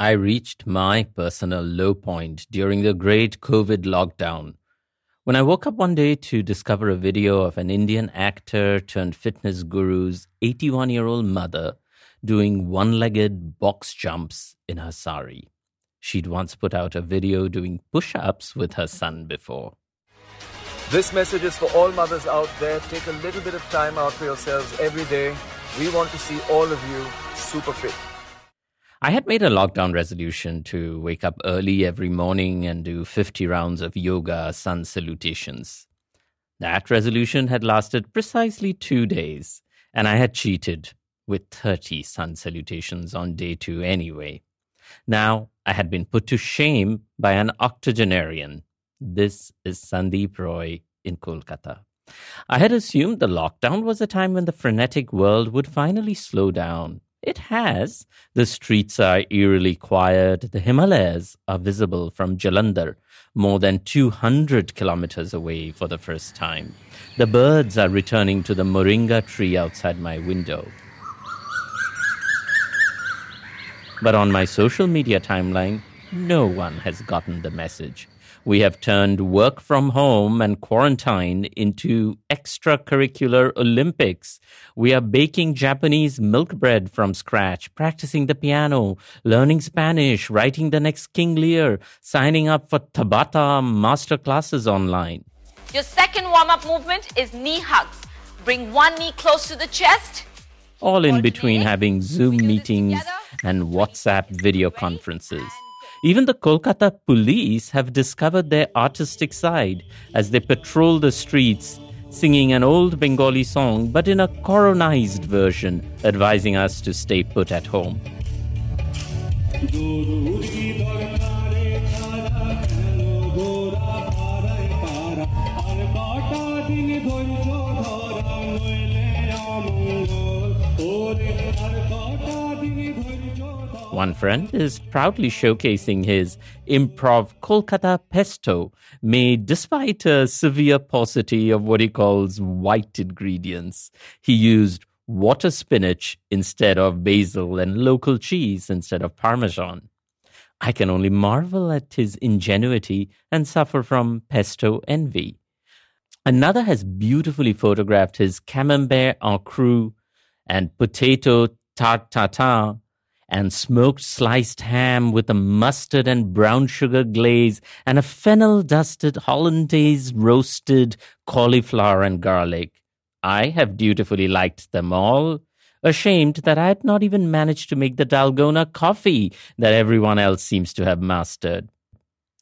I reached my personal low point during the great COVID lockdown when I woke up one day to discover a video of an Indian actor turned fitness guru's 81 year old mother doing one legged box jumps in her sari. She'd once put out a video doing push ups with her son before. This message is for all mothers out there. Take a little bit of time out for yourselves every day. We want to see all of you super fit. I had made a lockdown resolution to wake up early every morning and do 50 rounds of yoga sun salutations. That resolution had lasted precisely two days, and I had cheated with 30 sun salutations on day two anyway. Now I had been put to shame by an octogenarian. This is Sandip Roy in Kolkata. I had assumed the lockdown was a time when the frenetic world would finally slow down it has. The streets are eerily quiet. The Himalayas are visible from Jalandhar, more than 200 kilometers away for the first time. The birds are returning to the moringa tree outside my window. But on my social media timeline, no one has gotten the message we have turned work from home and quarantine into extracurricular Olympics. We are baking Japanese milk bread from scratch, practicing the piano, learning Spanish, writing the next King Lear, signing up for Tabata master classes online. Your second warm up movement is knee hugs. Bring one knee close to the chest. All in between having Zoom meetings and WhatsApp video conferences. Even the Kolkata police have discovered their artistic side as they patrol the streets singing an old Bengali song but in a coronized version, advising us to stay put at home. One friend is proudly showcasing his improv Kolkata pesto, made despite a severe paucity of what he calls white ingredients. He used water spinach instead of basil and local cheese instead of parmesan. I can only marvel at his ingenuity and suffer from pesto envy. Another has beautifully photographed his camembert en cru and potato tarte tatin and smoked sliced ham with a mustard and brown sugar glaze and a fennel dusted hollandaise roasted cauliflower and garlic. I have dutifully liked them all, ashamed that I had not even managed to make the Dalgona coffee that everyone else seems to have mastered.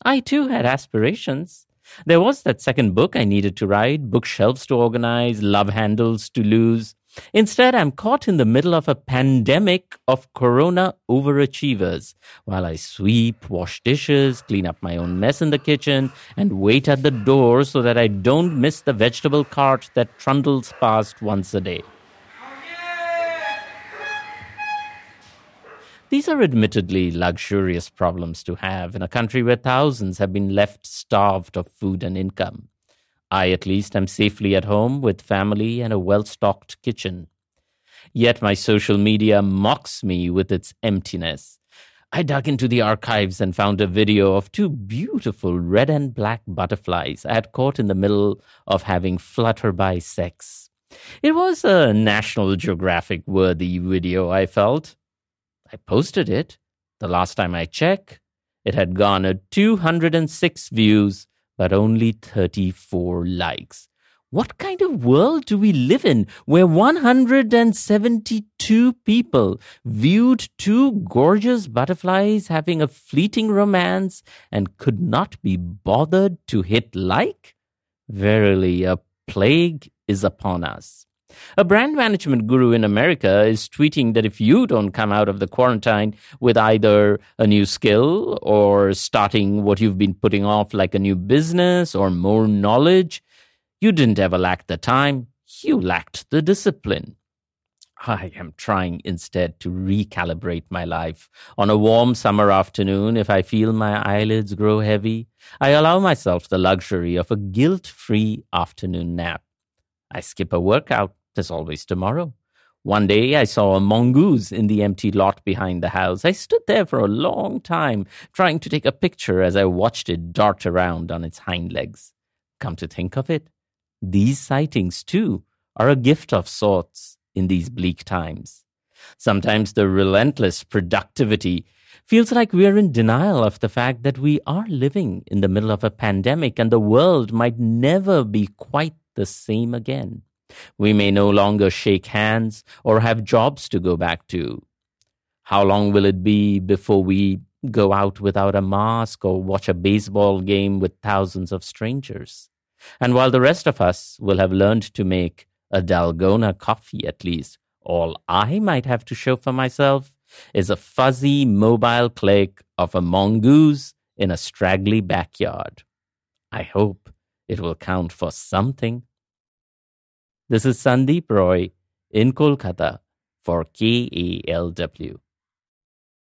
I too had aspirations. There was that second book I needed to write, bookshelves to organize, love handles to lose. Instead, I'm caught in the middle of a pandemic of corona overachievers while I sweep, wash dishes, clean up my own mess in the kitchen, and wait at the door so that I don't miss the vegetable cart that trundles past once a day. These are admittedly luxurious problems to have in a country where thousands have been left starved of food and income. I, at least, am safely at home with family and a well stocked kitchen. Yet my social media mocks me with its emptiness. I dug into the archives and found a video of two beautiful red and black butterflies I had caught in the middle of having flutterby sex. It was a National Geographic worthy video, I felt. I posted it. The last time I checked, it had garnered 206 views but only 34 likes. What kind of world do we live in where 172 people viewed two gorgeous butterflies having a fleeting romance and could not be bothered to hit like? Verily, a plague is upon us. A brand management guru in America is tweeting that if you don't come out of the quarantine with either a new skill or starting what you've been putting off, like a new business or more knowledge, you didn't ever lack the time, you lacked the discipline. I am trying instead to recalibrate my life. On a warm summer afternoon, if I feel my eyelids grow heavy, I allow myself the luxury of a guilt free afternoon nap. I skip a workout there's always tomorrow. One day I saw a mongoose in the empty lot behind the house. I stood there for a long time, trying to take a picture as I watched it dart around on its hind legs. Come to think of it, these sightings, too, are a gift of sorts in these bleak times. Sometimes the relentless productivity feels like we're in denial of the fact that we are living in the middle of a pandemic and the world might never be quite the same again. We may no longer shake hands or have jobs to go back to. How long will it be before we go out without a mask or watch a baseball game with thousands of strangers? And while the rest of us will have learned to make a Dalgona coffee at least, all I might have to show for myself is a fuzzy mobile click of a mongoose in a straggly backyard. I hope it will count for something. This is Sandip Roy in Kolkata for KALW.